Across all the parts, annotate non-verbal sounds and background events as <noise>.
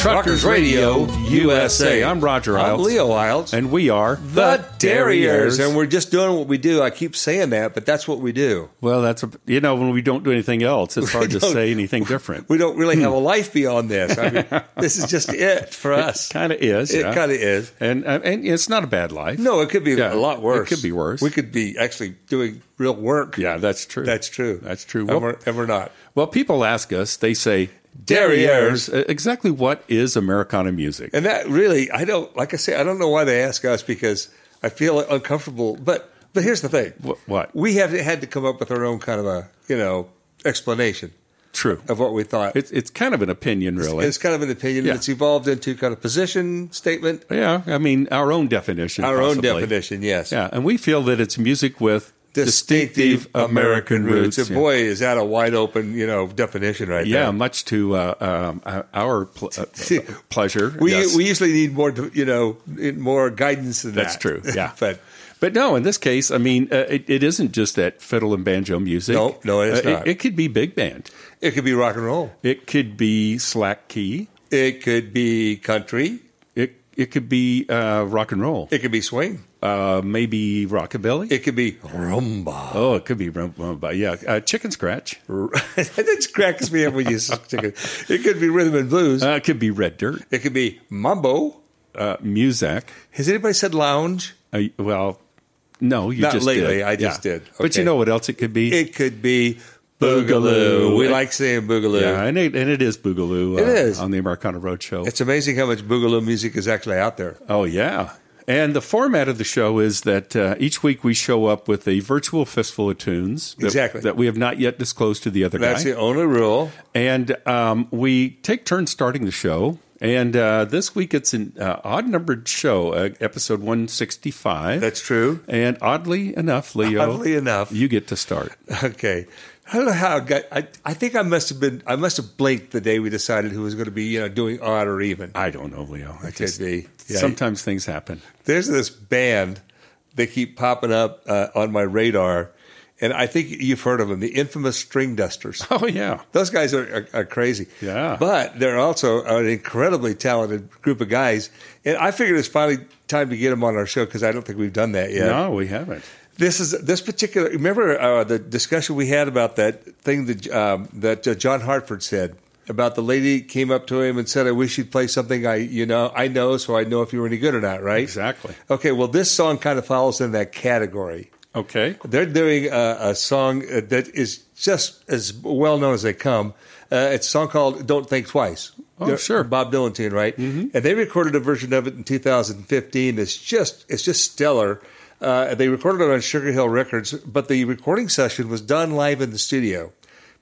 Truckers Radio USA. I'm Roger I'm Leo Eilts. And we are the Derrieres. And we're just doing what we do. I keep saying that, but that's what we do. well, that's a, you know when we don't do anything else, it's hard to say anything different. We don't really have a life beyond this. I mean, <laughs> this is just it for us. kind of is. It yeah. kind of is. and uh, and it's not a bad life. No, it could be Yeah, a lot worse. it could be worse. We could be actually doing real work. Yeah, that's true. That's true. That's true. And Well- we're, and we're not. Well, people ask us. They say Derrieres. uh, Exactly what is Americana music? And that really, I don't, like I say, I don't know why they ask us because I feel uncomfortable. But but here's the thing. Wh- what? We have had to come up with our own kind of a, you know, explanation True. of what we thought. It's it's kind of an opinion, really. It's kind of an opinion. Yeah. It's evolved into kind of position statement. yeah, I mean our own definition. Our own definition, yes. Yeah, and we feel that it's music with Distinctive American roots. And Yeah. boy, is that a wide open, you know, definition right Yeah, there. much to uh, um, our pl- uh, <laughs> pleasure. We yes. we usually need more, you know, more guidance than that. That's that. true. Yeah, <laughs> but but no, in this case, I mean, uh, it, it isn't just that fiddle and banjo music. No, no, it's Uh, not. It, it could be big band. it could be rock and roll. It could be slack key. It could be country. It could be uh, rock and roll. It could be swing. Uh, maybe rockabilly. It could be rumba. oh, it could be rumba. Yeah, uh, chicken scratch. <laughs> that cracks me up when you say chicken. It could be rhythm and blues. Uh, it could be red dirt. it could be mambo. Uh, Muzak. Has anybody said lounge? Uh, well, no, you Not just lately, did. I just did. But you know what else it could be? It could be Boogaloo. We like saying boogaloo. yeah, and it, and it is Boogaloo. It uh, is. on the Americana Road Show. It's amazing how much boogaloo music is actually out there. oh yeah, and the format of the show is that uh, each week we show up with a virtual fistful of tunes that, Exactly. that we have not yet disclosed to the other guys. That's guy, the only rule. and um, we take turns starting the show. And uh, this week it's an uh, odd numbered show, uh, episode one sixty five. That's true. And oddly enough, Leo, Oddly enough. you get to start. <laughs> Okay. I don't know how I got. I, I think I must have been. I must have blinked the day we decided who was going to be, you know, doing odd or even. I don't know, Leo. I It just, could be. Yeah. Sometimes things happen. There's this band. They keep popping up uh, on my radar, and I think you've heard of them, the infamous Stringdusters. <laughs> Oh yeah, Those guys are, are, are crazy. Yeah. But they're also an incredibly talented group of guys. And I figured it's finally time to get them on our show because I don't think we've done that yet. no, we haven't. This is this particular. Remember uh, the discussion we had about that thing that um, that uh, John Hartford said about the lady came up to him and said, "I wish you'd play something I you know I know, so I know if you were any good or not." Right? Exactly. Okay. Well, this song kind of falls in that category. Okay. They're doing a, a song uh, that is just as well known as they come. Uh, it's a song called "Don't Think Twice." Oh, They're- sure. Bob Dylan tune, right? Mm-hmm. And they recorded a version of it in 2015. It's just it's just stellar. Uh, they recorded it on Sugar Hill Records, but the recording session was done live in the studio,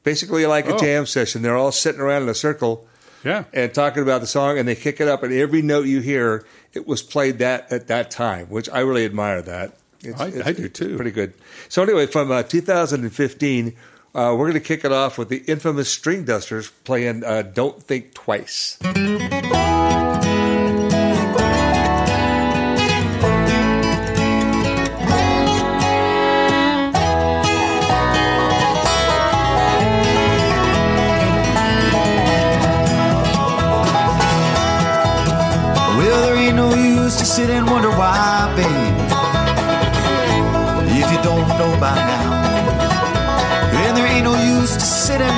basically like a Oh. jam session. They're all sitting around in a circle Yeah. and talking about the song, and they kick it up, and every note you hear, it was played that at that time, which I really admire that. It's, I- it's- I do too. Pretty good. So anyway, from uh, 2015, uh, we're going to kick it off with the infamous Stringdusters playing uh, "Don't Think Twice."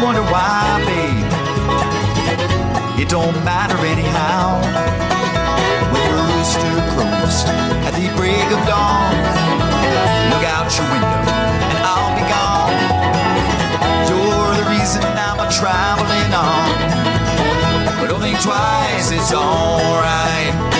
wonder why, babe. It don't matter anyhow. When the rooster crows at the break of dawn, look out your window and I'll be gone. You're the reason I'm a traveling on. But don't think twice, it's alright.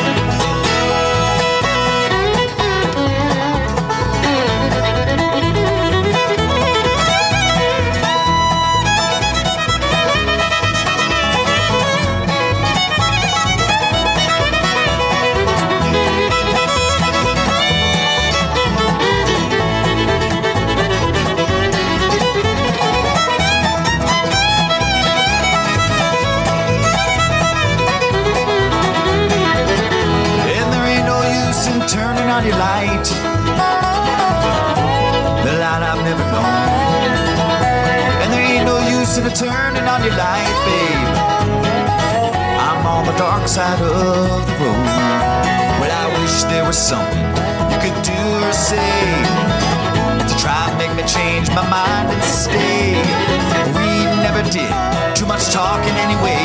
Your light. The light I've never known. And there ain't no use in turning on your light, babe. I'm on the dark side of the road. Well, I wish there was something you could do or say to try and make me change my mind and stay. We never did too much talking anyway.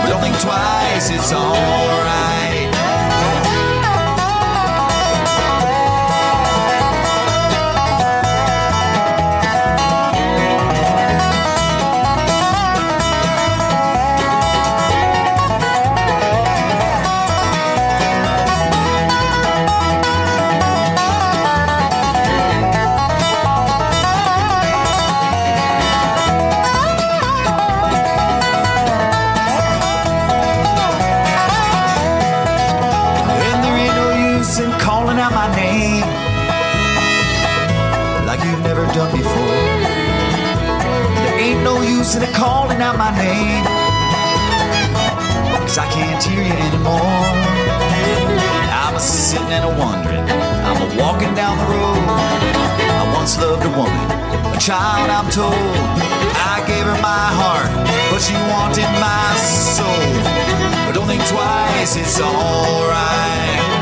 But don't think twice, it's alright. Ain't no calling out my name cause I can't hear you anymore. I'm a sitting and a wondering, I'm a walking down the road. I once loved a woman, a child, I'm told. I gave her my heart, but she wanted my soul. But don't think twice, it's alright.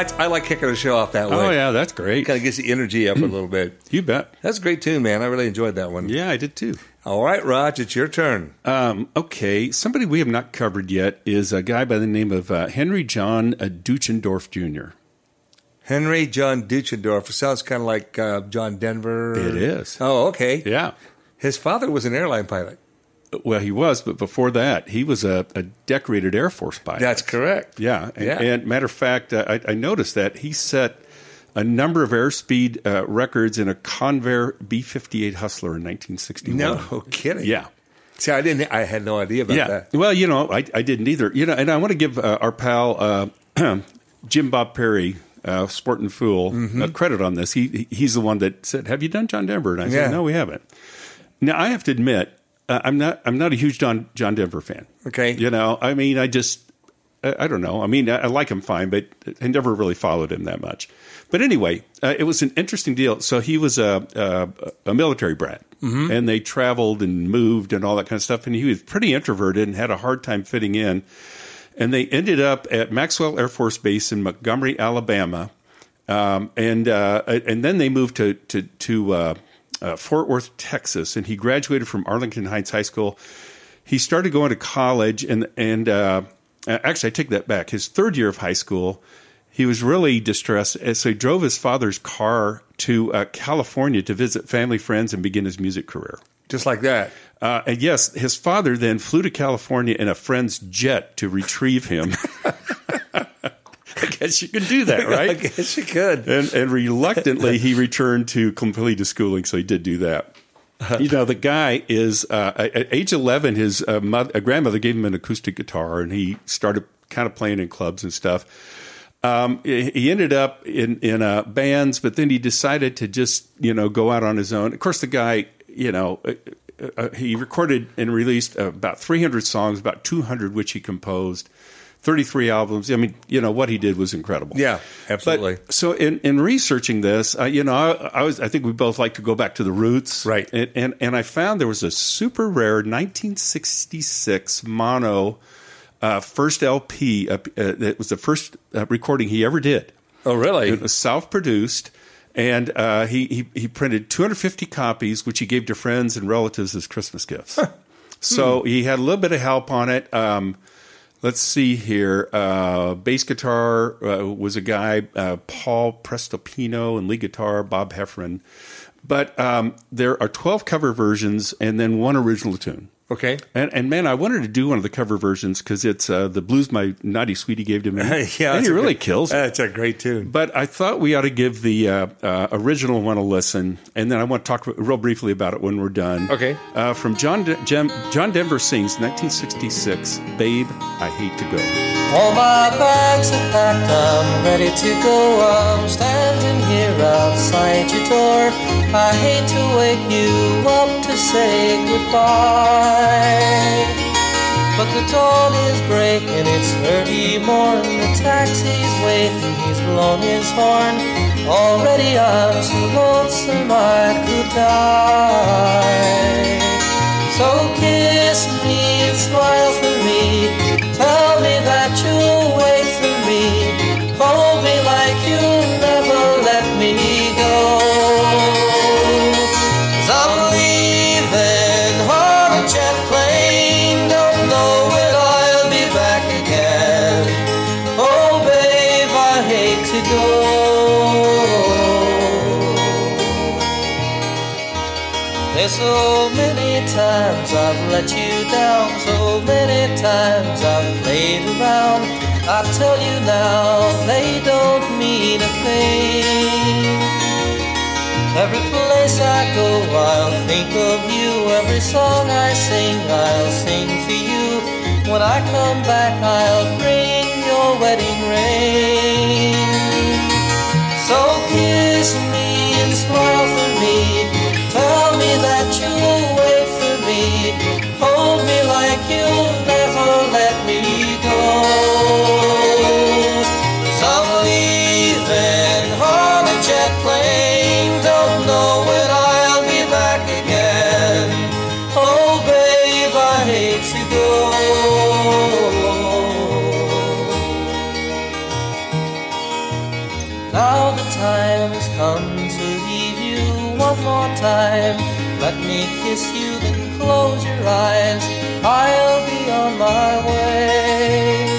I I like kicking the show off that way. Oh yeah, that's great. kind of gets the energy up a little <clears throat> bit. You bet. That's a great tune, man. I really enjoyed that one. Yeah, I did too. All right, Raj, it's your turn. Um, okay, somebody we have not covered yet is a guy by the name of uh, Henry John uh, Deutschendorf Jr. Henry John Deutschendorf sounds kind of like uh, John Denver. It is. Oh, okay. Yeah. His father was an airline pilot. Well, he was, but before that, he was a, a decorated Air Force pilot. That's correct. Yeah, and, Yeah. and matter of fact, uh, I, I noticed that he set a number of airspeed uh, records in a Convair B fifty eight Hustler in nineteen sixty one. No kidding. Yeah. See, I didn't. I had no idea about yeah. that. Well, you know, I, I didn't either. You know, and I want to give uh, our pal uh, <clears throat> Jim Bob Perry, uh, Sport and Fool, Mm-hmm. uh, credit on this. He he's the one that said, "Have you done John Denver?" And I Yeah. said, "No, we haven't." Now I have to admit, uh, I'm not I'm not a huge John John Denver fan. Okay. you know, I mean, I just I, I don't know. I mean, I, I like him fine, but I never really followed him that much. But anyway, uh, it was an interesting deal. So he was a a, a military brat, Mm-hmm. and they traveled and moved and all that kind of stuff. And he was pretty introverted and had a hard time fitting in. And they ended up at Maxwell Air Force Base in Montgomery, Alabama, um, and uh, and then they moved to to to uh, uh, Fort Worth, Texas, and he graduated from Arlington Heights High School. He started going to college, and and uh, actually, I take that back. His third year of high school, he was really distressed, so he drove his father's car to uh, California to visit family, friends, and begin his music career. Just like that. Uh, and yes, his father then flew to California in a friend's jet to retrieve him. <laughs> I guess you can do that, <laughs> right? I guess you could. and, and reluctantly he returned to complete his schooling, so he did do that. You know, the guy is uh, at age eleven. His uh, mother, uh, grandmother gave him an acoustic guitar, and he started kind of playing in clubs and stuff. um, he ended up in in uh, bands, but then he decided to just you know go out on his own. Of course, the guy you know. Uh, uh, he recorded and released about 300 songs, about 200 which he composed, 33 albums. I mean, you know what he did was incredible. Yeah, absolutely. But, so in, in researching this, uh, you know, I, I was I think we both like to go back to the roots, Right. And and, and I found there was a super rare 1966 mono uh, first LP. Uh, uh, it was the first uh, recording he ever did. oh, really? It was self-produced, and uh, he, he he printed 250 copies, which he gave to friends and relatives as Christmas gifts. So he had a little bit of help on it. Um, let's see here. Uh, bass guitar uh, was a guy, uh, Paul Prestopino, and lead guitar, Bob Heffron. But um, there are 12 cover versions and then one original tune. Okay. And, and man, I wanted to do one of the cover versions because it's uh, the blues my naughty sweetie gave to me. <laughs> yeah, and that's he really great- kills. it. That's a great tune. But I thought we ought to give the uh, uh, original one a listen, and then I want to talk real briefly about it when we're done. Okay. Uh, from John De- Jem- John Denver sings 1966, "Babe, I Hate to Go." All my bags are packed, I'm ready to go. I'm standing here outside your door. I hate to wake you up to say goodbye. But the dawn is breaking, it's early morn. The taxi's waiting, he's blown his horn. Already I'm too lonesome, I could die. So kiss me and smile for me. Tell me that you'll wait for me. Hold down, so many times I've played around. I tell you now, they don't mean a thing. Every place I go, I'll think of you. Every song I sing, I'll sing for you. When I come back, I'll bring your wedding ring. So kiss me and smile eyes. I'll be on my way.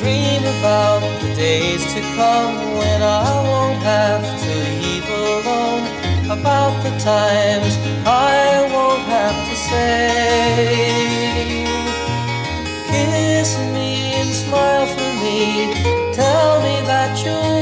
Dream about the days to come when I won't have to leave alone. About the times I won't have to say. Kiss me and smile for me. Tell me that you'll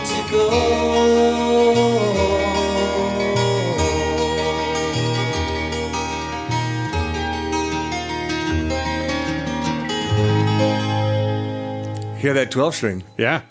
I hate to go. Hear that 12 string. Yeah,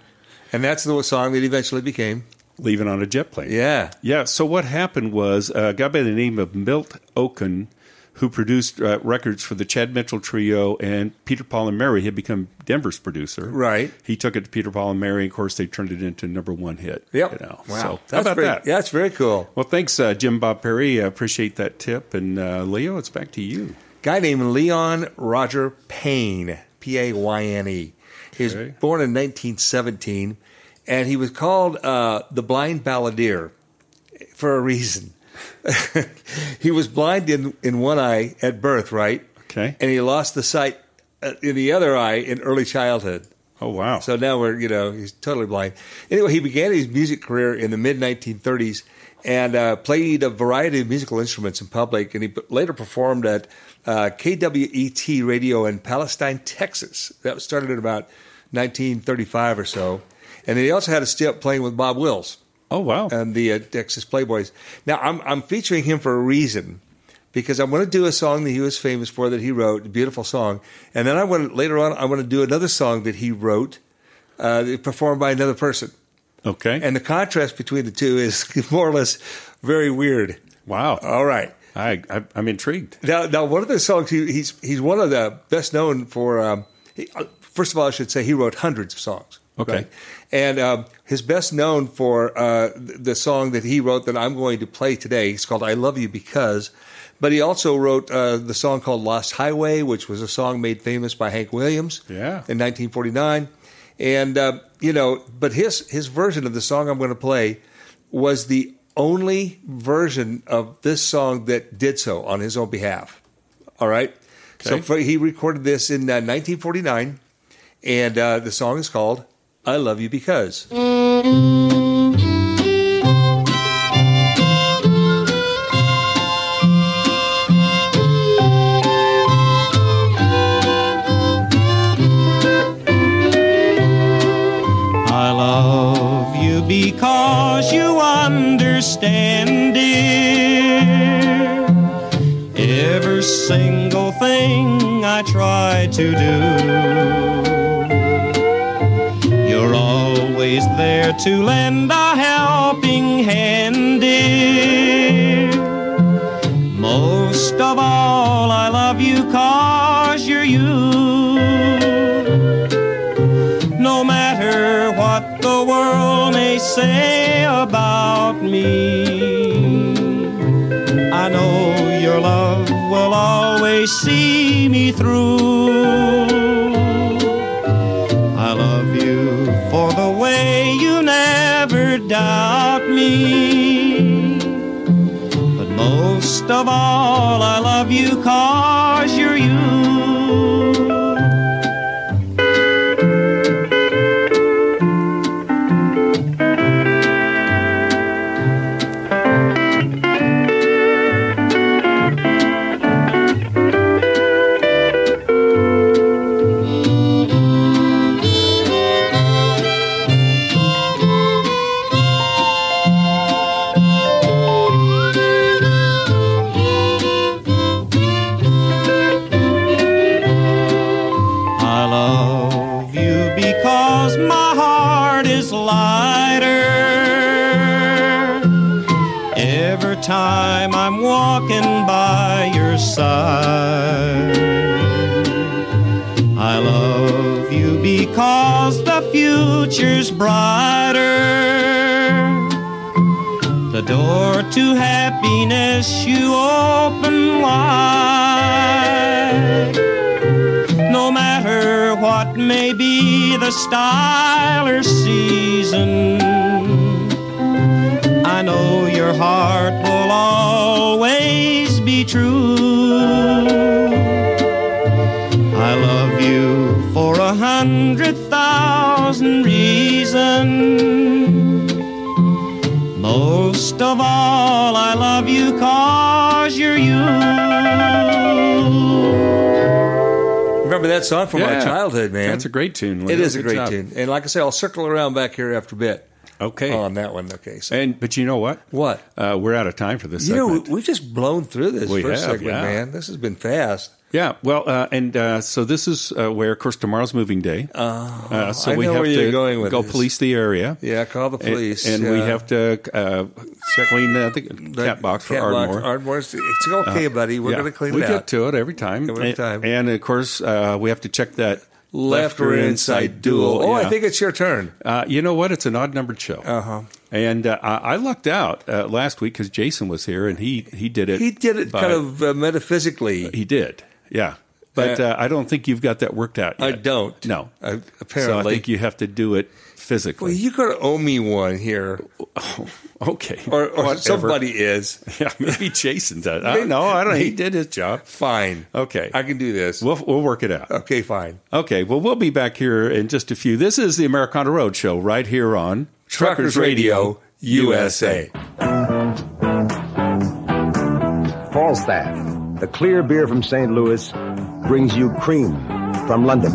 And that's the song that eventually became. leaving on a jet plane. Yeah. Yeah. So what happened was uh, a guy by the name of Milt Okun, who produced uh, records for the Chad Mitchell Trio and Peter Paul and Mary, had become Denver's producer. Right. He took it to Peter Paul and Mary. And of course, they turned it into number one hit. Yep. You know. Wow. So how That's about very- that? Yeah, it's very cool. Well, thanks, uh, Jim Bob Perry. I appreciate that tip. And uh, Leo, it's back to you. Guy named Leon Roger Payne, P A Y N E. He was Okay. born in 1917, and he was called uh, the Blind Balladeer for a reason. <laughs> he was blind in, in one eye at birth, right? Okay. And he lost the sight uh, in the other eye in early childhood. Oh wow. So now we're, you know, he's totally blind. Anyway, he began his music career in the mid 1930s and uh, played a variety of musical instruments in public. And he later performed at uh, KWET Radio in Palestine, Texas. That started in about 1935 or so. And then he also had a stint playing with Bob Wills oh wow. and the uh, Texas Playboys. Now, I'm, I'm featuring him for a reason because I'm going to do a song that he was famous for that he wrote, a beautiful song. And then I want later on, I want to do another song that he wrote, uh, performed by another person. okay. And the contrast between the two is <laughs> more or less very weird. wow. All right. I, I I'm intrigued. Now, now one of the songs he, he's he's one of the best known for. Um, he, uh, first of all, I should say he wrote hundreds of songs. Okay. And um, his best known for uh, the song that he wrote that I'm going to play today. It's called "I Love You Because." But he also wrote uh, the song called "Lost Highway," which was a song made famous by Hank Williams. Yeah. in 1949. And uh, you know, but his his version of the song I'm going to play was the only version of this song that did so on his own behalf. All right. So for, he recorded this in uh, 1949, and uh, the song is called "I Love You Because." I love you because you understand it. Every single thing I try to do. To lend a helping hand, dear. Most of all, I love you cause you're you. No matter what the world may say about me, I know your love will always see me through. Most of all, I love you cause the style or season, I know your heart will always be true. I love you for a hundred thousand reasons. That song from Yeah. childhood, man? That's a great tune. It Leo. is a great job. tune, and like I say, I'll circle around back here after a bit Okay. on that one. Okay, so and but you know what? what? Uh, we're out of time for this You know, we've just blown through this We first have, segment, yeah. man. This has been fast. Yeah, well, uh, and uh, so this is uh, where, of course, tomorrow's moving day. Uh, so we have to go this. police the area. Yeah, call the police. and, we yeah. have to uh, clean uh, the cat box for Cat box, Ardmore. Ardmore's, it's okay, buddy. We're Yeah, going to clean we it get out. to it every time. Every and, time. and of course, uh, we have to check that Left or inside dual. Oh, I think it's your turn. Uh, you know what? It's an odd numbered show. Uh-huh. And uh, I I lucked out uh, last week because Jason was here and he he did it. He did it by- kind of uh, metaphysically. He did. Yeah. But Uh, uh, I don't think you've got that worked out yet. I don't. No. Apparently, So I think you have to do it physically. well, you got to owe me one here, <laughs> okay. or, or somebody is. <laughs> Yeah, maybe Jason does. I don't know. I don't know. He did his job. Fine. Okay. I can do this. We'll, we'll work it out. okay, fine. Okay, well, we'll be back here in just a few. This is the Americana Road Show right here on Truckers Radio USA. Falstaff, the clear beer from St. Louis, brings you cream from London.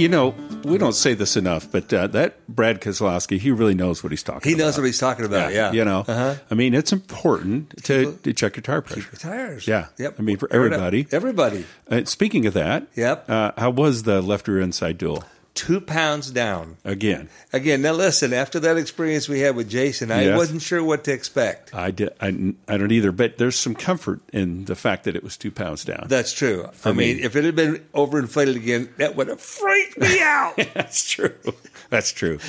You know, we don't say this enough, but uh, that Brad Kozlowski, he really knows what he's talking He about. knows what he's talking about. Yeah. You know, Uh-huh. I mean, it's important to, to check your tire pressure. Tires. Yeah. Yep. I mean, for everybody. Everybody. Uh, speaking of that, Yep. uh, how was the left rear inside dual? Two pounds down. Again, Again, now listen, after that experience we had with Jason, I Yes. wasn't sure what to expect. I, did, I, I don't either, but there's some comfort in the fact that it was two pounds down. That's true. I me. mean, if it had been overinflated again, that would have freaked me <laughs> out. That's true. That's true. <laughs>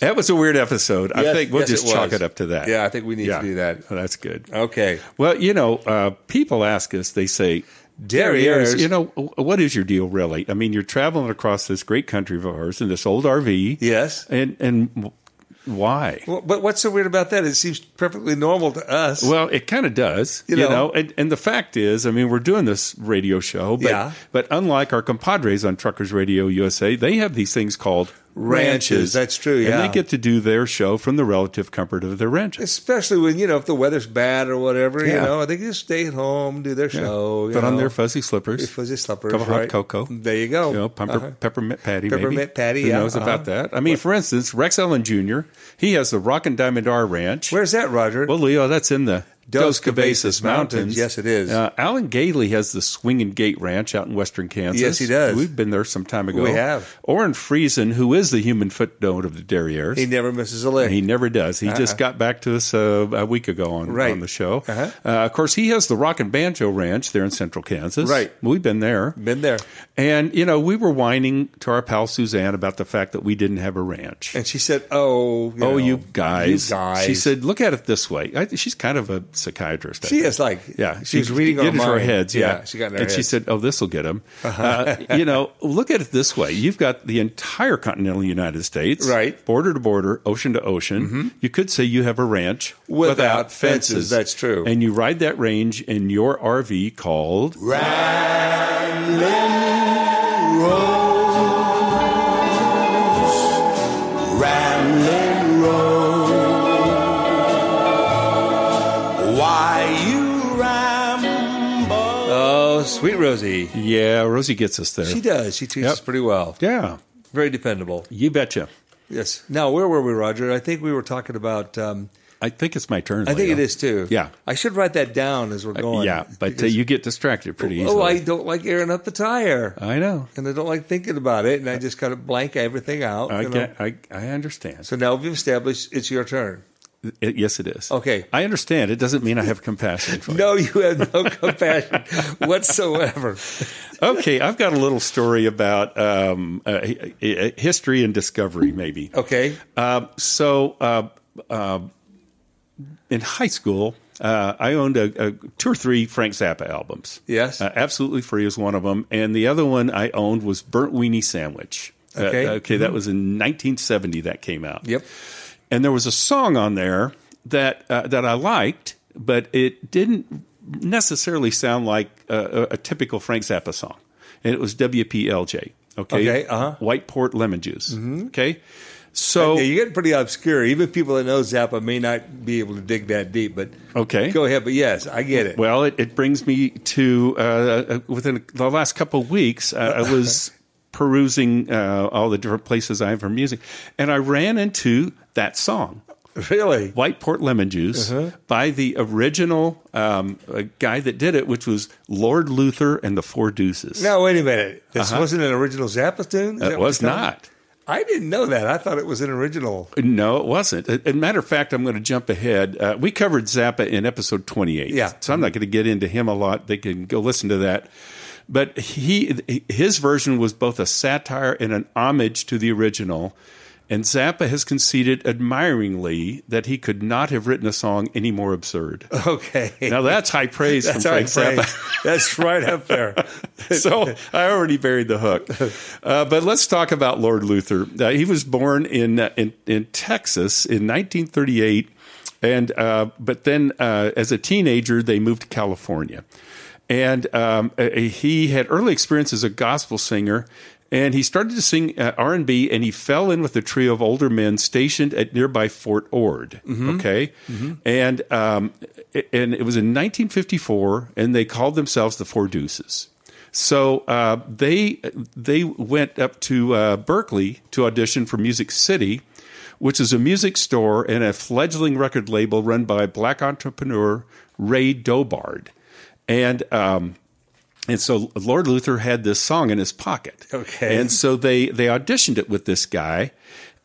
That was a weird episode. I think we'll yes, just it chalk it up to that. Yeah, I think we need to do that. That's good. Okay. Well, you know, uh, people ask us, they say, Derrieres, you know, what is your deal really? I mean, you're traveling across this great country of ours in this old RV. Yes. And, and why? Well, but what's so weird about that? It seems perfectly normal to us. Well, it kind of does, You you, know. know. and, and the fact is, I mean, we're doing this radio show, but, Yeah. but unlike our compadres on Truckers Radio USA, they have these things called Ranches, that's true, yeah. and they get to do their show from the relative comfort of their ranch, Especially when, you know, if the weather's bad or whatever, you know, they can just stay at home, do their show. you Put on their fuzzy slippers, fuzzy slippers, cup of hot right. cocoa. There you go. You know, pumper, Uh-huh. peppermint patty, Peppermint maybe. patty, Who yeah, knows about uh-huh. that? I mean, for instance, Rex Allen Jr. He has the Rock and Diamond R Ranch. Where's that, Roger? Well, Leo, that's in the Dos Cabezas Mountains. Yes, it is. Uh, Alan Gailey has the Swinging Gate Ranch out in western Kansas. Yes, he does. We've been there some time ago. We have. Orrin Friesen, who is the human footnote of the Derrieres. he never misses a lick. He never does. He just got back to us uh, a week ago on, Right. on the show. Uh-huh. Uh, of course, he has the Rock and Banjo Ranch there in central Kansas. Right. We've been there. Been there. And, you know, we were whining to our pal Suzanne about the fact that we didn't have a ranch. And she said, "Oh, you oh, know, you guys. you guys." She said, look at it this way. I, she's kind of a psychiatrist. I She think. is like, Yeah, she was reading get our into our mind. heads. Yeah, Yeah, she got in our and she said, "Oh, this will get them." <laughs> Uh, you know, look at it this way: you've got the entire continental United States, Right. Mm-hmm. border to border, ocean to ocean. You could say you have a ranch Without fences. That's true. and you ride that range in your RV called Ramblin' sweet Rosie." Yeah. Rosie gets us there. She does. She treats Yep. us pretty well. yeah, Very dependable. you betcha. Yes. Now, where were we, Roger? I think we were talking about. Um, I think it's my turn. I think Leo. it is too. Yeah. I should write that down as we're going. yeah, but uh, you get distracted pretty easily. Oh, I don't like airing up the tire, I know. and I don't like thinking about it, and I just kind of blank everything out. I you know. get. I, I understand. So now we've established it's your turn. It- yes, it is. Okay. I understand. It doesn't mean I have compassion for <laughs> you. No, you have no compassion <laughs> whatsoever. Okay, I've got a little story about um, uh, hi- hi- history and discovery, maybe. Okay. Um, so, uh, uh, in high school, uh, I owned a, a two or three Frank Zappa albums. Yes. Uh, Absolutely Free is one of them. And the other one I owned was Burnt Weenie Sandwich. Uh, Okay. okay, that was in 1970 that came out. Yep. And there was a song on there that uh, that I liked, but it didn't necessarily sound like a, a, a typical Frank Zappa song, and it was WPLJ. Okay, Okay, uh-huh. White Port Lemon Juice. Okay, so yeah, you get pretty obscure. Even people that know Zappa may not be able to dig that deep. But okay, go ahead. But yes, I get it. Well, it, it brings me to uh, uh, within the last couple of weeks, uh, I was <laughs> perusing uh, all the different places I have for music, and I ran into that song. Really? White Port Lemon Juice Uh-huh. by the original um, uh, guy that did it, which was Lord Luther and the Four Deuces. Now wait a minute. This Uh-huh. wasn't an original Zappa tune. It was you're telling me? not. I didn't know that. I thought it was an original. No, it wasn't. As a matter of fact, I'm going to jump ahead. Uh, we covered Zappa in episode 28. Yeah. So I'm not going to get into him a lot. They can go listen to that. But he, his version was both a satire and an homage to the original. And Zappa has conceded admiringly that he could not have written a song any more absurd. Okay. Now that's high praise That's from Frank. Zappa. That's right up there. <laughs> so I already buried the hook. Uh, but let's talk about Lord Luther. Uh, he was born in, uh, in in Texas in 1938, and uh, but then uh, as a teenager they moved to California, and um, he had early experience as a gospel singer. And he started to sing uh, R and B, and he fell in with a trio of older men stationed at nearby Fort Ord. Mhm. Okay, Mhm. and um, and it was in 1954, and they called themselves the Four Deuces. So uh, they they went up to uh, Berkeley to audition for Music City, which is a music store and a fledgling record label run by black entrepreneur Ray Dobard, and. Um, and so Lord Luther had this song in his pocket. Okay. And so they they auditioned it with this guy,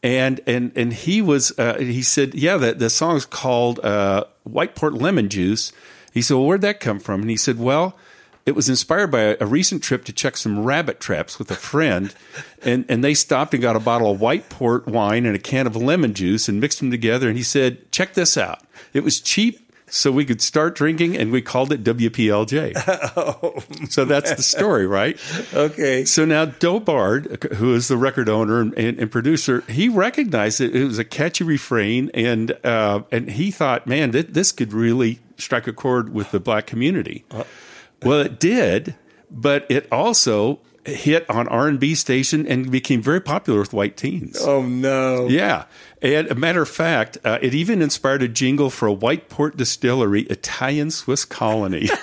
and and and he was uh, he said, yeah, the the song's called uh, White Port Lemon Juice. He said, well, where'd that come from? And he said, well. It was inspired by a, a recent trip to check some rabbit traps with a friend, <laughs> and, and they stopped and got a bottle of white port wine and a can of lemon juice and mixed them together. And he said, "Check this out. It was cheap, so we could start drinking, and we called it WPLJ." <laughs> oh, so that's the story, right? Okay. So now Dobard, who is the record owner and, and, and producer, he recognized it. It was a catchy refrain, and uh, and he thought, man, th- this could really strike a chord with the black community. well, it did, but it also hit on R and B station and became very popular with white teens. Oh no! Yeah, and a matter of fact, uh, it even inspired a jingle for a White Port Distillery Italian Swiss colony. <laughs>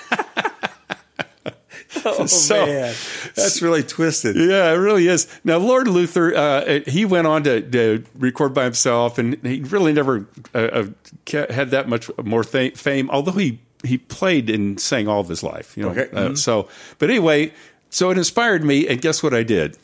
Oh So- man, that's really twisted. Yeah, it really is. Now, Lord Luther, uh, he went on to, to record by himself, and he really never uh, uh, had that much more fame. Although he he played and sang all of his life, you know. Okay. Uh, Mhm. So, but anyway, so it inspired me, and guess what I did?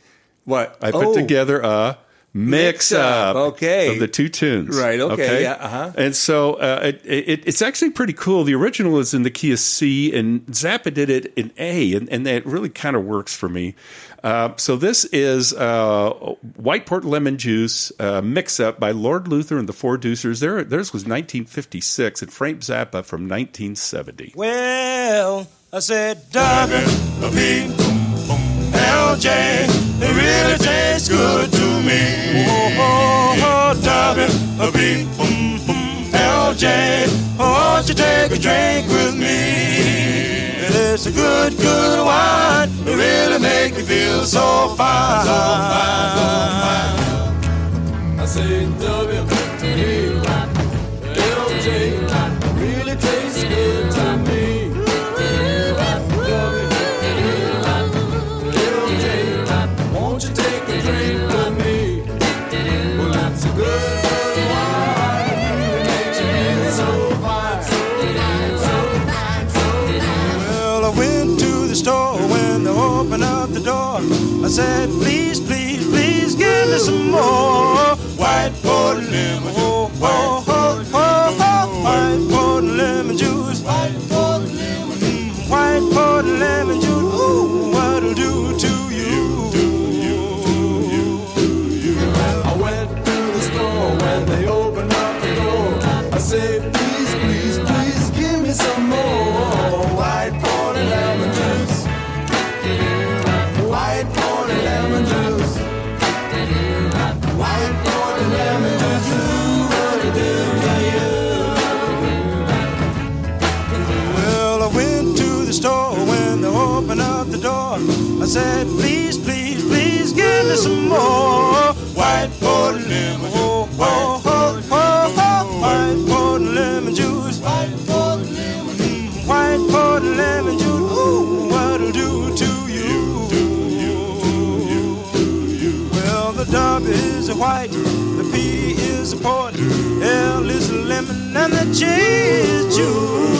What I put Oh. together a mix up, Okay. of the two tunes. Right, okay, yeah, uh-huh. And so uh, it, it, it's actually pretty cool. The original is in the key of C, and Zappa did it in A, and, and that really kind of works for me. Uh, so this is uh, White Port Lemon Juice uh, mix up by Lord Luther and the Four Deucers. Their, theirs was 1956, and Frank Zappa from 1970. Well, I said W-P-L-J, it really tastes good to me. Oh, oh, oh, oh. W-P-L-J, oh, won't you take a drink with me? It's a good, good wine, it really make me feel so fine. I say W-P-L-J said, please, please, please give me some more. White port lemon and the J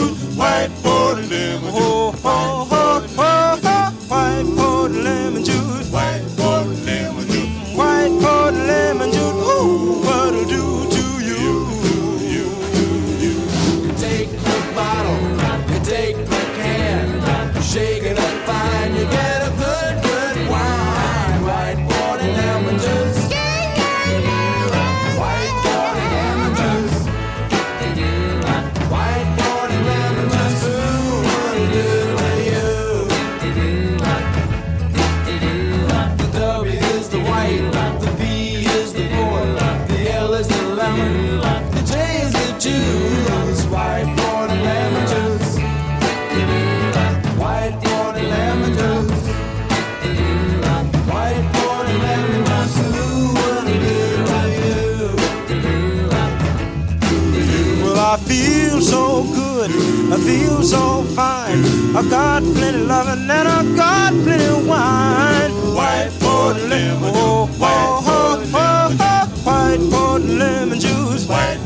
so fine. I got plenty loving and I got plenty wine. White port lemon, oh, white port lemon juice. White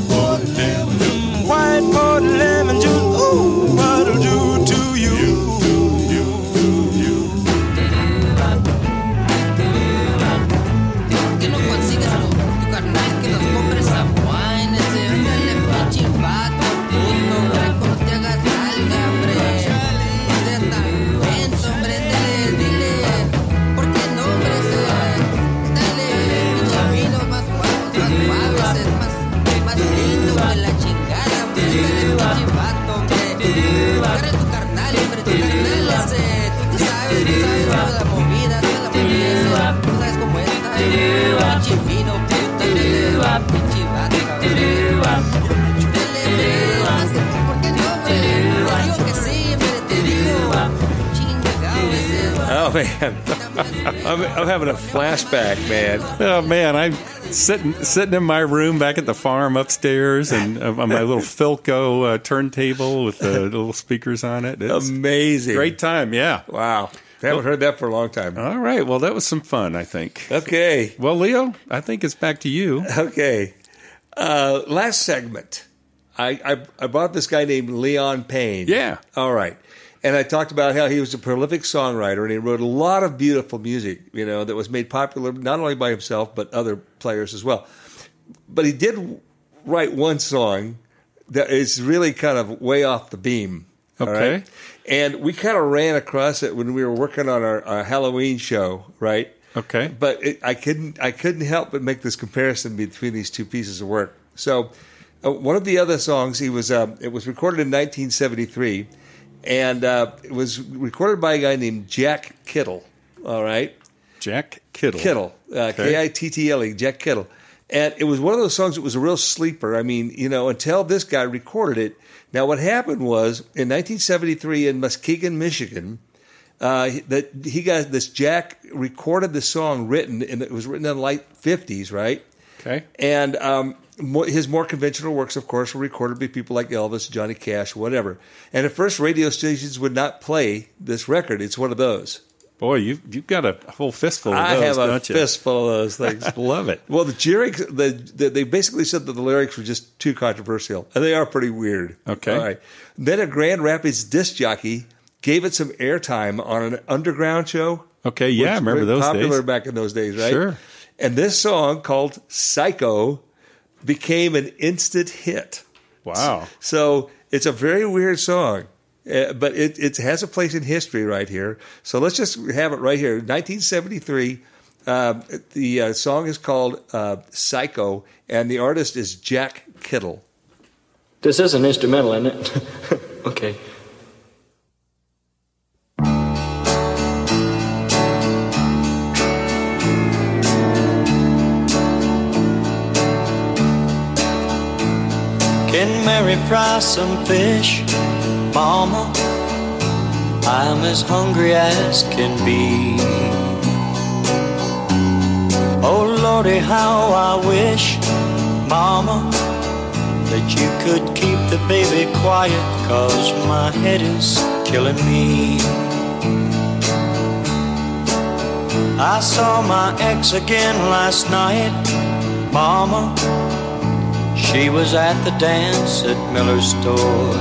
man, <laughs> I'm, I'm having a flashback, man. Oh man, I'm sitting sitting in my room back at the farm upstairs, and uh, on my little Philco uh, turntable with the <laughs> little speakers on it. It's Amazing, great time. Yeah. Wow, I haven't heard that for a long time. All right. Well, that was some fun. I think. Okay. Well, Leo, I think it's back to you. Okay. Uh, last segment, I, I I brought this guy named Leon Payne. Yeah. All right. And I talked about how he was a prolific songwriter and he wrote a lot of beautiful music, you know, that was made popular not only by himself but other players as well. But he did write one song that is really kind of way off the beam. Okay. right? And we kind of ran across it when we were working on our, our Halloween show, right? Okay. But it, I couldn't I couldn't help but make this comparison between these two pieces of work. So uh, one of the other songs he was um, it was recorded in 1973, and uh, it was recorded by a guy named Jack Kittle. All right, Jack Kittle. Kittle, uh, K I T T L E, Jack Kittle. And it was one of those songs that was a real sleeper. I mean, you know, until this guy recorded it. Now, what happened was in 1973 in Muskegon, Michigan, uh, that he got this Jack recorded the song written, and it was written in the late 50s, right? Okay. And um, his more conventional works, of course, were recorded by people like Elvis, Johnny Cash, whatever. And at first, radio stations would not play this record. It's one of those. Boy, you've, you've got a whole fistful of I those, have a don't you? fistful of those things. <laughs> Love it. Well, the lyrics, the, the, they basically said that the lyrics were just too controversial, and they are pretty weird. Okay. All right. Then a Grand Rapids disc jockey gave it some airtime on an underground show. Okay, yeah, I remember those popular days. back in those days, right? Sure. And this song called "Psycho" became an instant hit. Wow. So it's a very weird song, uh, but it, it has a place in history right here. So let's just have it right here. 1973. Um, the uh, song is called uh, "Psycho," and the artist is Jack Kittle. This is an instrumental, isn't it? <laughs> okay. Can Mary fry some fish, Mama? I'm as hungry as can be. Oh Lordy, how I wish, Mama, that you could keep the baby quiet, cause my head is killing me. I saw my ex again last night, Mama. She was at the dance at Miller's store.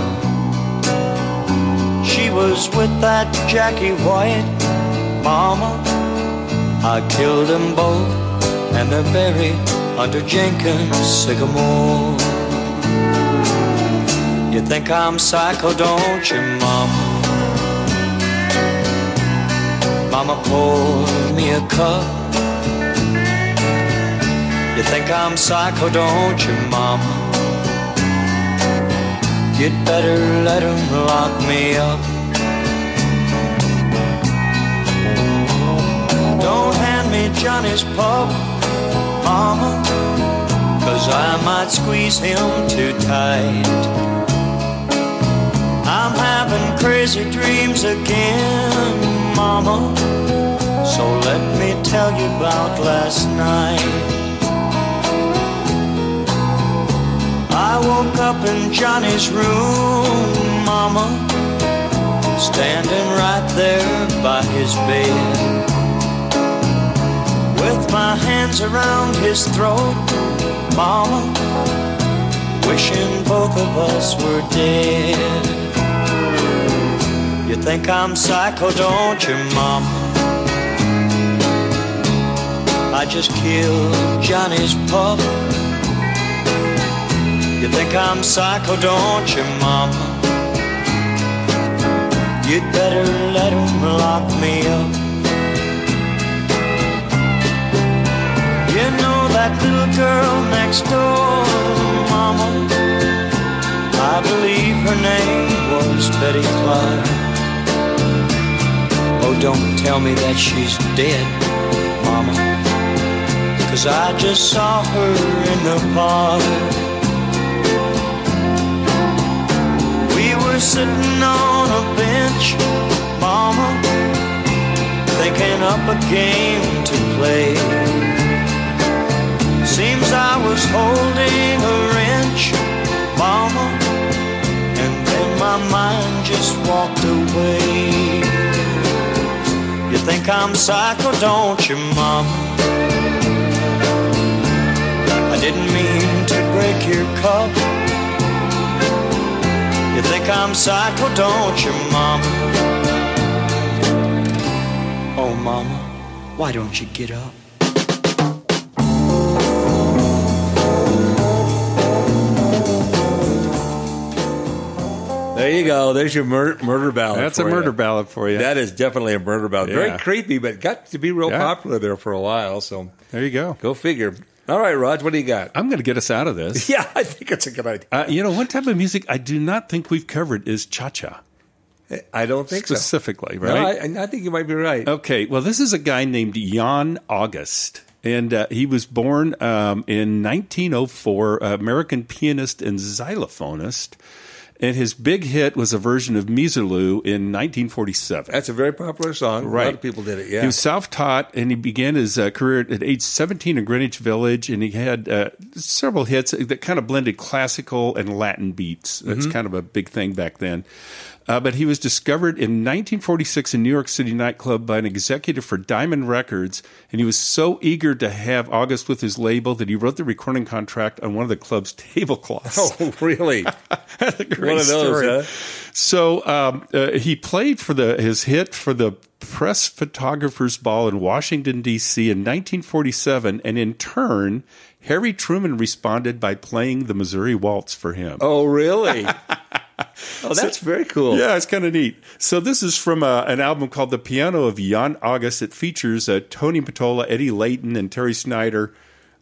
She was with that Jackie White, Mama. I killed them both, and they're buried under Jenkins sycamore. You think I'm psycho, don't you, Mama? Mama, pour me a cup. You think I'm psycho, don't you, Mama? You'd better let 'em lock me up. Don't hand me Johnny's pup, Mama, cause I might squeeze him too tight. I'm having crazy dreams again, Mama. So let me tell you about last night. I woke up in Johnny's room, Mama, standing right there by his bed. With my hands around his throat, Mama, wishing both of us were dead. You think I'm psycho, don't you, Mama? I just killed Johnny's pup. You think I'm psycho, don't you, Mama? You'd better let 'em lock me up. You know that little girl next door, Mama? I believe her name was Betty Clark. Oh, don't tell me that she's dead, Mama. Cause I just saw her in the park. Were sitting on a bench, Mama, thinking up a game to play. Seems I was holding a wrench, Mama, and then my mind just walked away. You think I'm psycho, don't you, Mama? I didn't mean to break your cup. You think I'm psycho, don't you, Mama? Oh, Mama, why don't you get up? There you go. There's your mur- murder ballad. That's a for murder you. ballad for you. That is definitely a murder ballad. Yeah. Very creepy, but got to be real Yeah. popular there for a while. So there you go. Go figure. All right, Rod, what do you got? I'm going to get us out of this. <laughs> Yeah, I think it's a good idea. Uh, you know, one type of music I do not think we've covered is cha cha. I don't think so. Specifically, No, right? I, I think you might be right. Okay, well, this is a guy named Jan August. And uh, he was born um, in 1904, uh, American pianist and xylophonist. And his big hit was a version of Miserlou in 1947. That's a very popular song. A Right. lot of people did it. Yeah. He was self taught and he began his uh, career at age 17 in Greenwich Village. And he had uh, several hits that kind of blended classical and Latin beats. That's Mhm. kind of a big thing back then. Uh, but he was discovered in 1946 in New York City nightclub by an executive for Diamond Records. And he was so eager to have August with his label that he wrote the recording contract on one of the club's <laughs> tablecloths. Oh, really? <laughs> That's a great One of those, story. huh? So um, uh, he played for the his hit for the Press Photographers Ball in Washington D.C. in 1947, and in turn, Harry Truman responded by playing the Missouri Waltz for him. Oh, really? <laughs> <laughs> oh, that's So- very cool. Yeah, it's kind of neat. So this is from uh, an album called "The Piano of Jan August." It features uh, Tony Patola, Eddie Layton, and Terry Snyder.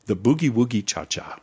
The Boogie Woogie Cha Cha.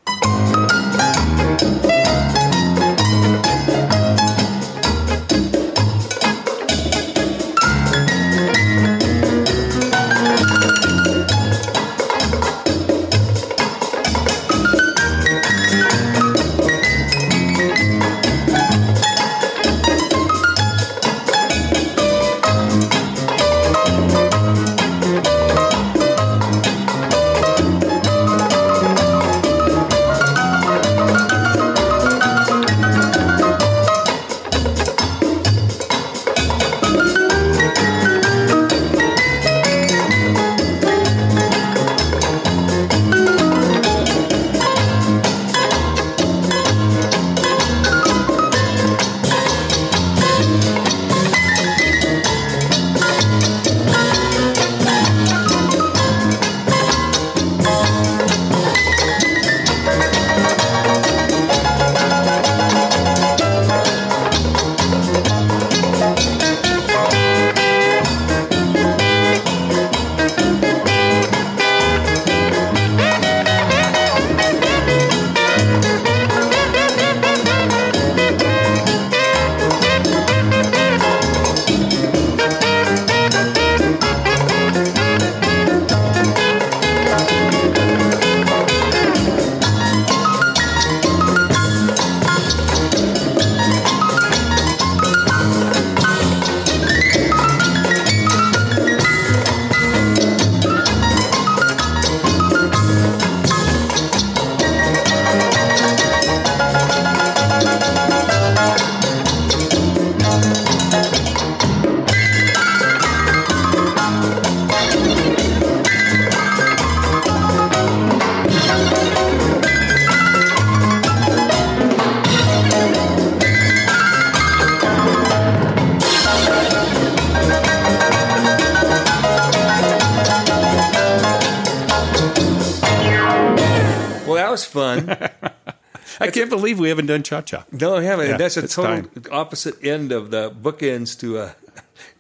Believe we haven't done cha cha. No, I haven't. Yeah, and that's a total time. opposite end of the bookends to, uh,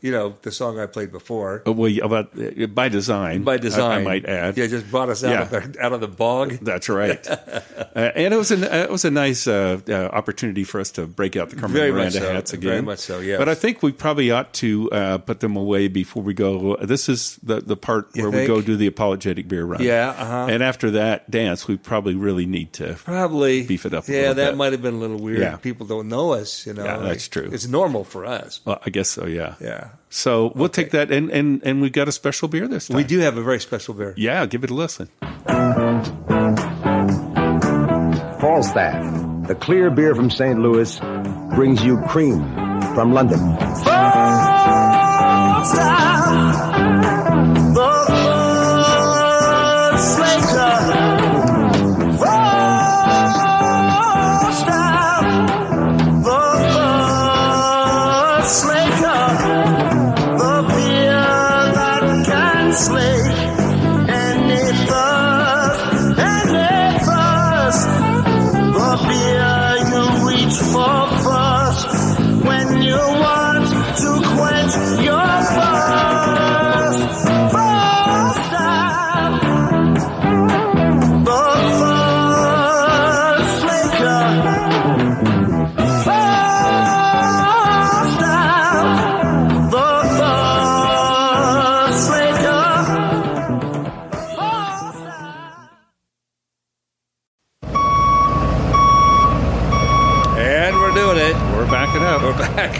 you know, the song I played before. Uh, Well, about uh, by design. By design, I, might add. Yeah, just brought us out, Yeah. of, the, out of the bog. That's right. <laughs> uh, and it was an, uh, it was a nice uh, uh, opportunity for us to break out the Carmen Very Miranda so. hats again. Very much so, yes. But I think we probably ought to uh, put them away before we go. This is the the part You where we go do the apologetic beer run. Yeah, uh-huh. And after that dance, we probably really need to Probably beef it up. A Yeah, that bit. might have been a little weird. Yeah. People don't know us, you know. Yeah, that's true. It's normal for us. Well, I guess so. Yeah. Yeah. So we'll take that, and and and we got a special beer this time. We do have a very special beer. Yeah, give it a listen. Falstaff, the clear beer from St. Louis, brings you cream from London. When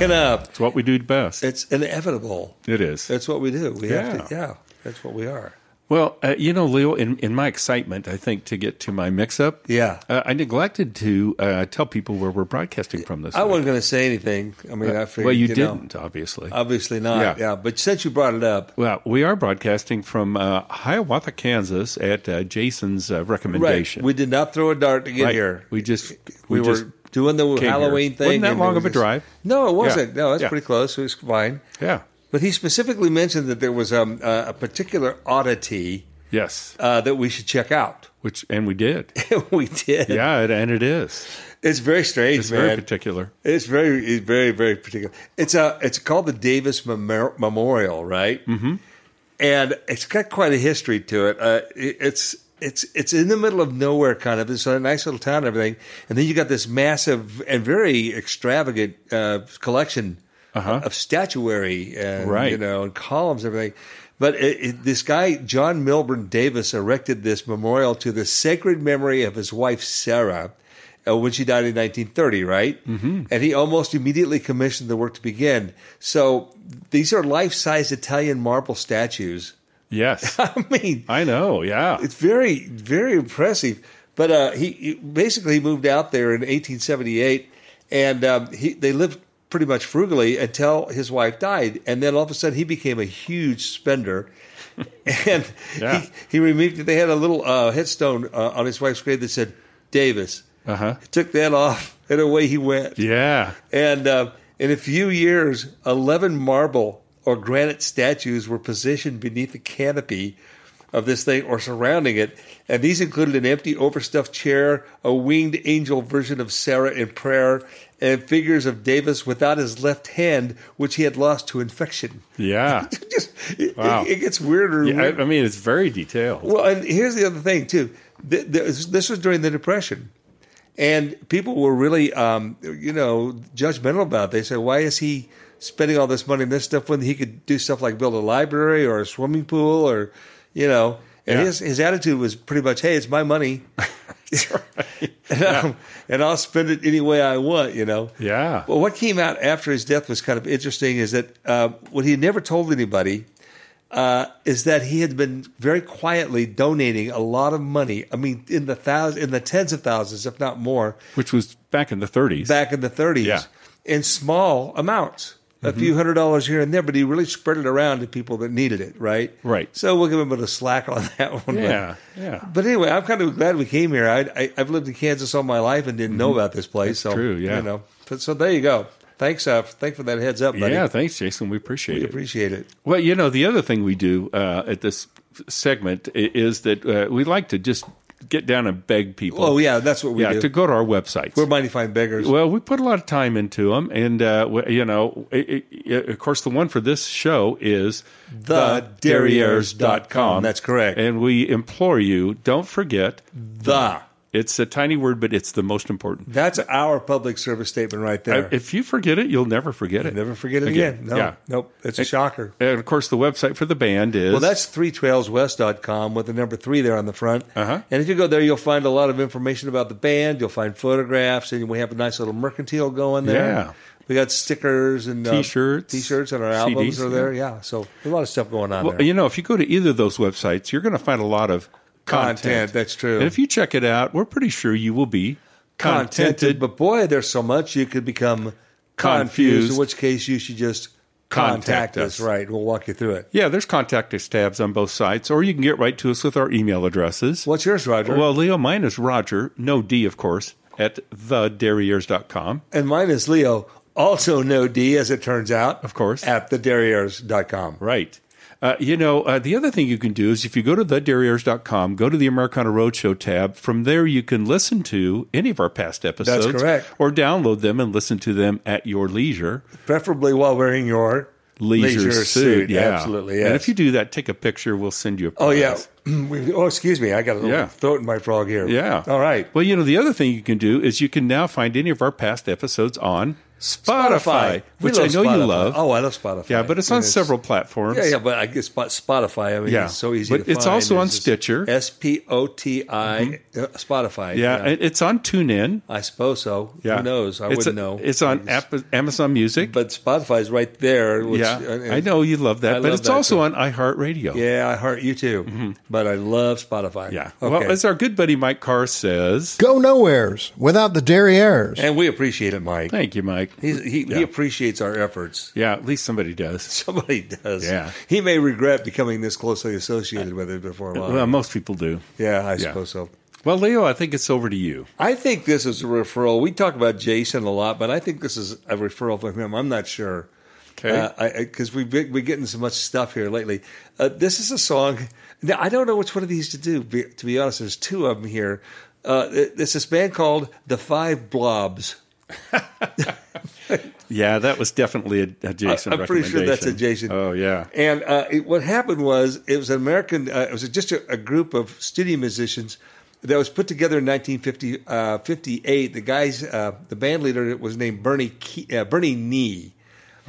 We're up. It's what we do best. It's inevitable. It is. That's what we do. We have to. Yeah, that's what we are. Well, uh, you know, Leo, in, in my excitement, I think to get to my mix up, Yeah. uh, I neglected to uh, tell people where we're broadcasting from this. I week. wasn't going to say anything. I mean, I figured. well, you, know, didn't, obviously. obviously not. Yeah. Yeah. but since you brought it up, well, we are broadcasting from uh, Hiawatha, Kansas, at uh, Jason's uh, right? recommendation. We did not throw a dart to get Right. here. We just We, we, were just doing the Halloween here. thing. Wasn't that long of a drive? No, it wasn't. Yeah. No, that's Yeah. pretty close. It was fine. Yeah. But he specifically mentioned that there was um, uh, a particular oddity Yes. uh, that we should check out. Which and we did. <laughs> we did. yeah, it, and it is. It's very strange, It's man. very particular. It's very, it's very, very particular. It's a, it's called the Davis Memor- Memorial, right? Mm-hmm. And it's got quite a history to it. Uh, it- it's, it's, it's in the middle of nowhere, kind of. It's a nice little town, and everything. And then you got this massive and very extravagant uh, collection of statuary, and Right. you know, and columns, and everything. But it, it, this guy, John Milburn Davis, erected this memorial to the sacred memory of his wife Sarah uh, when she died in 1930, right? Mm-hmm. And he almost immediately commissioned the work to begin. So these are life-size Italian marble statues. Yes. <laughs> I mean, I know. Yeah. it's very, very impressive. But uh, he, he basically moved out there in 1878, and um, he, they lived pretty much frugally until his wife died, and then all of a sudden he became a huge spender. <laughs> and Yeah. he, he removed. They had a little uh, headstone uh, on his wife's grave that said Davis. Uh huh. He took that off, <laughs> and away he went. Yeah. And uh, in a few years, 11 marble or granite statues were positioned beneath the canopy of this thing or surrounding it. And these included an empty, overstuffed chair, a winged angel version of Sarah in prayer, and figures of Davis without his left hand, which he had lost to infection. Yeah. <laughs> Just, it, Wow. it, gets weirder. yeah I, weirder. I mean, it's very detailed. Well, and here's the other thing too. Th- th- This was during the Depression, and people were really, um, you know, judgmental about. it. They said, "Why is he spending all this money on this stuff when he could do stuff like build a library or a swimming pool or, you know?" And Yeah. his his attitude was pretty much, "Hey, it's my money, <laughs> <laughs> and, I'll, and I'll spend it any way I want," you know. Yeah. Well, what came out after his death was kind of interesting. Is that uh, what he never told anybody uh, is that he had been very quietly donating a lot of money. I mean, in the thousands, in the tens of thousands, if not more, Which was back in the 30s. back in the 30s, Yeah. in small amounts, a few hundred dollars here and there. But he really spread it around to people that needed it, right? Right. So we'll give him a bit of slack on <laughs> that one. but- Yeah. Yeah. But anyway, I'm kind of glad we came here. I, I, I've lived in Kansas all my life and didn't know about this place. Mm-hmm. That's so true, yeah. You know, but, so there you go. Thanks, uh, thanks for that heads up, buddy. Yeah. Thanks, Jason. We appreciate we it. appreciate it. Well, you know, the other thing we do uh, at this segment is that uh, we like to just get down and beg people. Oh, yeah, that's what we do. yeah, do. to go to our websites. We're mighty fine beggars. Well, we put a lot of time into them, and uh, w- you know, it, it, of course, the one for this show is the TheDerrieres.com. That's correct. And we implore you, don't forget The. It's a tiny word, but it's the most important. That's our public service statement right there. If you forget it, you'll never forget it. Never forget it again. No, nope. It's a shocker. And of course, the website for the band is Well, that's threetrailswest.com with the number three there on the front. Uh-huh. And if you go there, you'll find a lot of information about the band. You'll find photographs, and we have a nice little mercantile going there. Yeah. We got stickers and uh, T-shirts, t-shirts, and our albums CDs, are there. yeah. Yeah, so a lot of stuff going on Well, there. you know, if you go to either of those websites, you're going to find a lot of content. Content, that's true. And if you check it out, we're pretty sure you will be contented. but boy, there's so much you could become confused. Confused. In which case, you should just Contact contact, us. us. Right, we'll walk you through it. Yeah, there's contact us tabs on both sites, or you can get right to us with our email addresses. What's yours, Roger? Well, Leo, mine is Roger, no D, of course, at thederrieres.com. And mine is Leo, also no D, as it turns out. Of course. At thederrieres.com. Right. Uh, you know, uh, the other thing you can do is if you go to thederrieres.com, go to the Americana Roadshow tab. From there, you can listen to any of our past episodes. correct. Or download them and listen to them at your leisure. Preferably while wearing your Leisure, suit, yeah. Absolutely, yes. And if you do that, take a picture. We'll send you a Oh, yeah. prize. <clears throat> Oh, excuse me. I got a little Yeah. throat in my frog here. Yeah. All right. Well, you know, the other thing you can do is you can now find any of our past episodes on Spotify, We which I love know you love. Oh, I love Spotify. Yeah, but it's on And several platforms. Yeah, yeah, but I guess Spotify. I mean, Yeah. it's so easy. But to it's find. also on just Stitcher. S P O T I uh, Spotify. Yeah, it- it's on TuneIn. I suppose so. Yeah. Who knows? I It's wouldn't a- know. It's on App- Amazon Music. But Spotify's right there. Which, yeah, uh, I know you love that, I but love it's that also too. on iHeartRadio. Yeah, I heart you too. But I love Spotify. Yeah. Okay. Well, as our good buddy Mike Carr says, Go nowheres without the derrieres. and we appreciate it, Mike. thank you, Mike. He's, he, Yeah. he appreciates our efforts. Yeah, at least somebody does. <laughs> Somebody does. Yeah. He may regret becoming this closely associated with it before long. Well, most people do. yeah, I yeah. suppose so. Well, Leo, I think it's over to you. I think this is a referral. We talk about Jason a lot, but I think this is a referral from him. I'm not sure. Okay. Because we've been, we're getting so much stuff here lately. Uh, this is a song. Now, I don't know which one of these to do, be, to be honest. There's two of them here. Uh, it- it's this band called The Five Blobs. <laughs> Yeah, that was definitely a, a Jason. I- I'm pretty sure that's a. Jason. Oh yeah. And uh, it, what happened was it was an American. Uh, it was just a, a group of studio musicians that was put together in 1958. the guys, uh, the band leader was named Bernie Key, uh, Bernie Nee.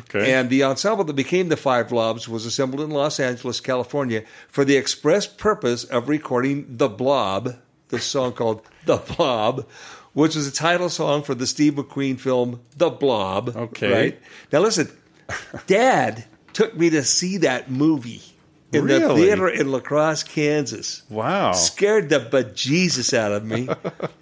Okay. And the ensemble that became the Five Blobs was assembled in Los Angeles, California, for the express purpose of recording "The Blob," the song called "The Blob," which was the title song for the Steve McQueen film "The Blob." Okay. Right now, listen. Dad took me to see that movie in the theater in La Crosse, Kansas. Wow. Scared the bejesus out of me.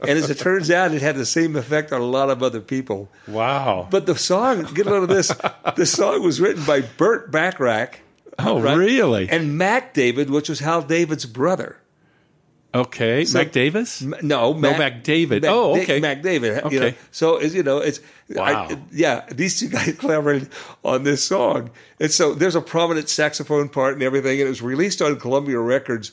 and as it turns out, it had the same effect on a lot of other people. Wow. But the song, get a load of this, the song was written by Burt Bacharach. Oh, really? And Mack David, which was Hal David's brother. Okay. So- Mac Davis? No, Mac, Mack David. Mac Oh, okay. Mack David. You know, Okay. so it's, you know, it's Wow. I, yeah. These two <laughs> guys collaborated on this song, and so there's a prominent saxophone part and everything, and it was released on Columbia Records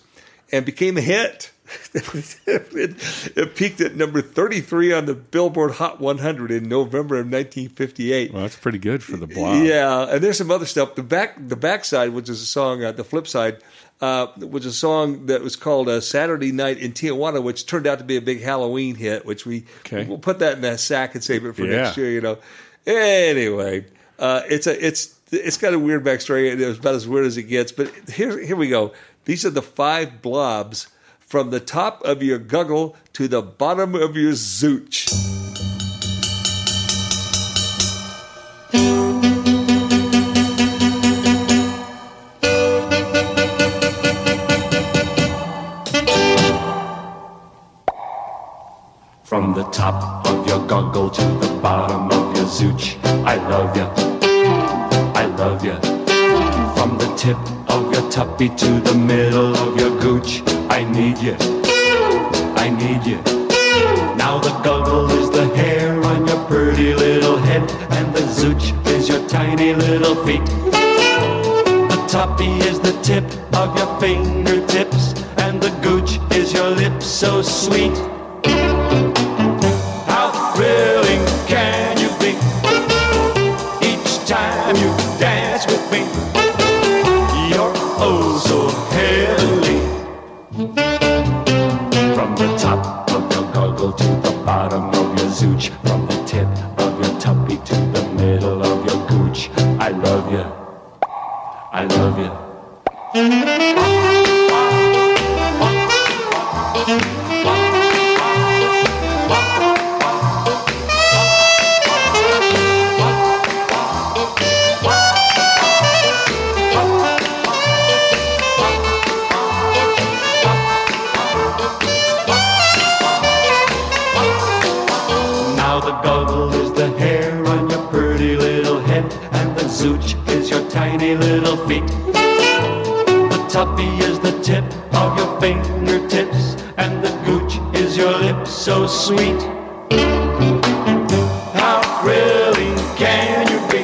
and became a hit. It, it peaked at number 33 on the Billboard Hot 100 in November of 1958. Well, that's pretty good for the blob. Yeah, and there's some other stuff. The back, the backside, which is a song. Uh, the flip side, uh, was a song that was called uh, "Saturday Night in Tijuana," which turned out to be a big Halloween hit. Which we Okay. we'll put that in a sack and save it for Yeah. next year. You know. Anyway, uh, it's a it's it's got a weird backstory. and It's about as weird as it gets. But here here we go. These are the five blobs from the top of your guggle to the bottom of your zooch. From the top of your goggle to the bottom of your zooch, I love ya. I love ya. From the tip tuppy to the middle of your gooch, I need you. I need you. Now the goggle is the hair on your pretty little head, and the zooch is your tiny little feet. The tuppy is the tip of your fingertips, and the gooch is your lips so sweet. How thrilling can you be? Each time you dance with me, from the tip of your tuppy to the middle of your gooch, I love you. I love you. The is the tip of your fingertips, and the gooch is your lips so sweet. How thrilling can you be?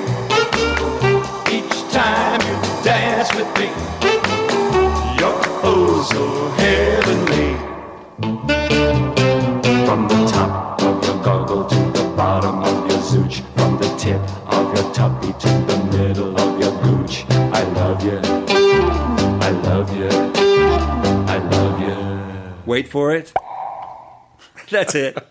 Each time you dance with me, you're oh so heavenly. From the top of your goggle to the bottom of your zooch, from the tip of your tuppy to Wait for it. <laughs> That's it. <laughs>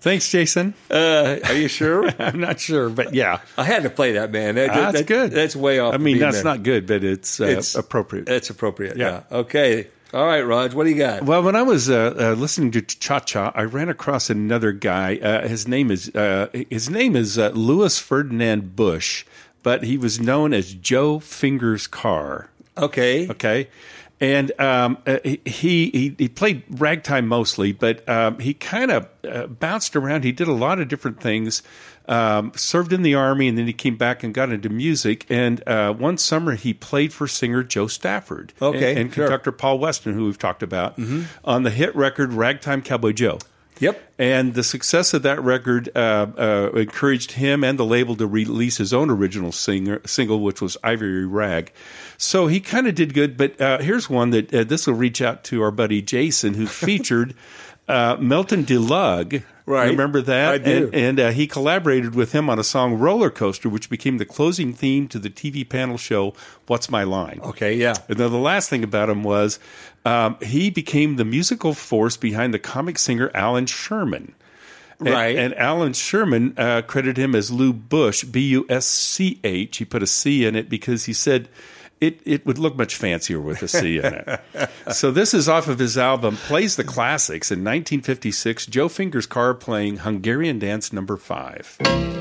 Thanks, Jason. Uh, are you sure? <laughs> I'm not sure, but yeah, I had to play that, man. That, that's that- good. That's way off. I mean, that's man. not good, but it's, uh, It's- appropriate. That's appropriate. Yeah. Yeah. Okay. All right, Raj. What do you got? Well, when I was uh, uh, listening to Cha Cha, I ran across another guy. Uh, his name is uh, his name is uh, Louis Ferdinand Busch, but he was known as Joe Fingers Carr. Okay. Okay. And um, uh, he, he he played ragtime mostly, but um, he kind of uh, bounced around. He did a lot of different things. Um, served in the army, and then he came back and got into music. And uh, one summer, he played for singer Jo Stafford, Okay, and, and sure. conductor Paul Weston, who we've talked about, on the hit record "Ragtime Cowboy Joe." Yep. And the success of that record uh, uh, encouraged him and the label to release his own original singer, single, which was Ivory Rag. So he kind of did good. But uh, here's one that uh, this will reach out to our buddy Jason, who <laughs> featured uh, Milton DeLugg. Right. Remember that? I do. And, and uh, he collaborated with him on a song Roller Coaster, which became the closing theme to the TV panel show What's My Line? Okay. Yeah. And then the last thing about him was um, he became the musical force behind the comic singer Allan Sherman. And- Right. And, Allan Sherman uh, credited him as Lou Busch, B U S C H. He put a C in it because he said it, it would look much fancier with a C in it. <laughs> so this is off of his album Plays the Classics in 1956, Joe Fingers Carr playing Hungarian Dance number 5.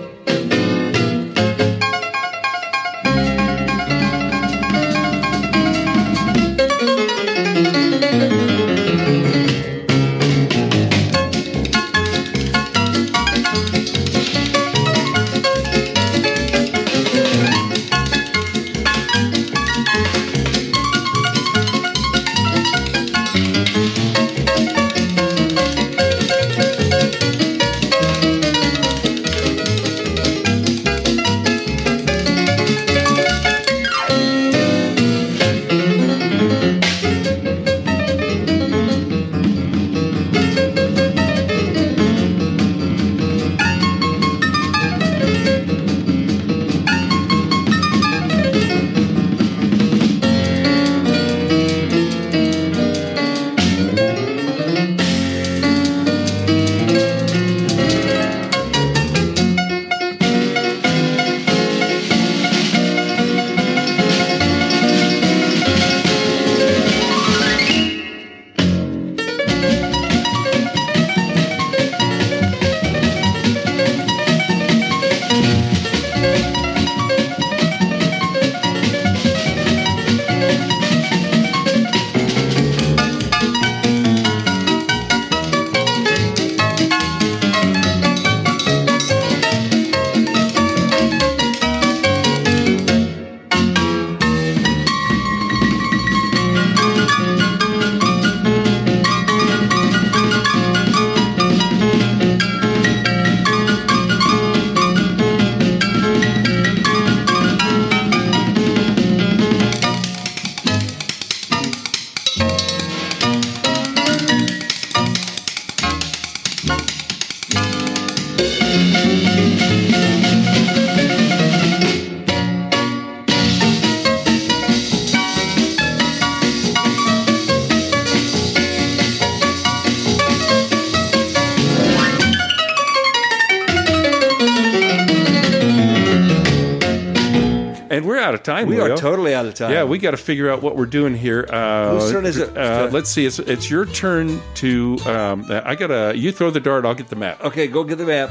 Time. We are totally out of time. Yeah, we got to figure out what we're doing here. Uh, Whose turn is it? Uh, let's see. It's it's your turn to. Um, I gotta. You throw the dart. I'll get the map. Okay, go get the map.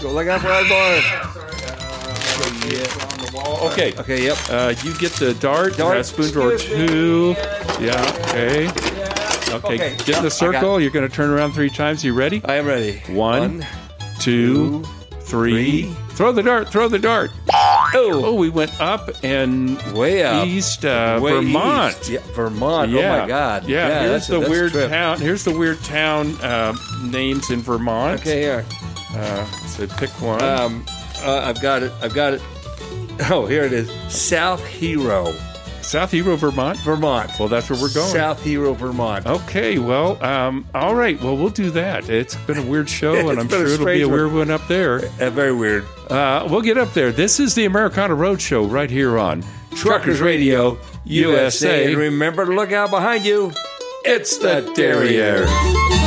Go look out for our bar. Okay. Okay. Yep. Uh, you get the dart. Dart. Uh, spoon drawer two. Yeah. Okay. Okay. Okay. Get in the circle. You're going to turn around three times. You ready? I am ready. One, One, two, three. Throw the dart. Throw the dart. Oh, Oh, we went up and way up. east uh, Way Vermont. east. Yeah, Vermont. Yeah. Oh my God. Yeah, here's that's the a weird town. Here's the weird town uh, names in Vermont. Okay, here. Uh, so pick one. Um, uh, I've got it. I've got it. <laughs> Oh, here it is. South Hero, South Hero, Vermont. Vermont. Well, that's where we're going. South Hero, Vermont. Okay, well, um, all right. Well, we'll do that. It's been a weird show, <laughs> and I'm sure it'll be a weird one up there. Uh, very weird. Uh, we'll get up there. This is the Americana Roadshow right here on Truckers Radio USA. And remember to look out behind you. It's the. Derriere.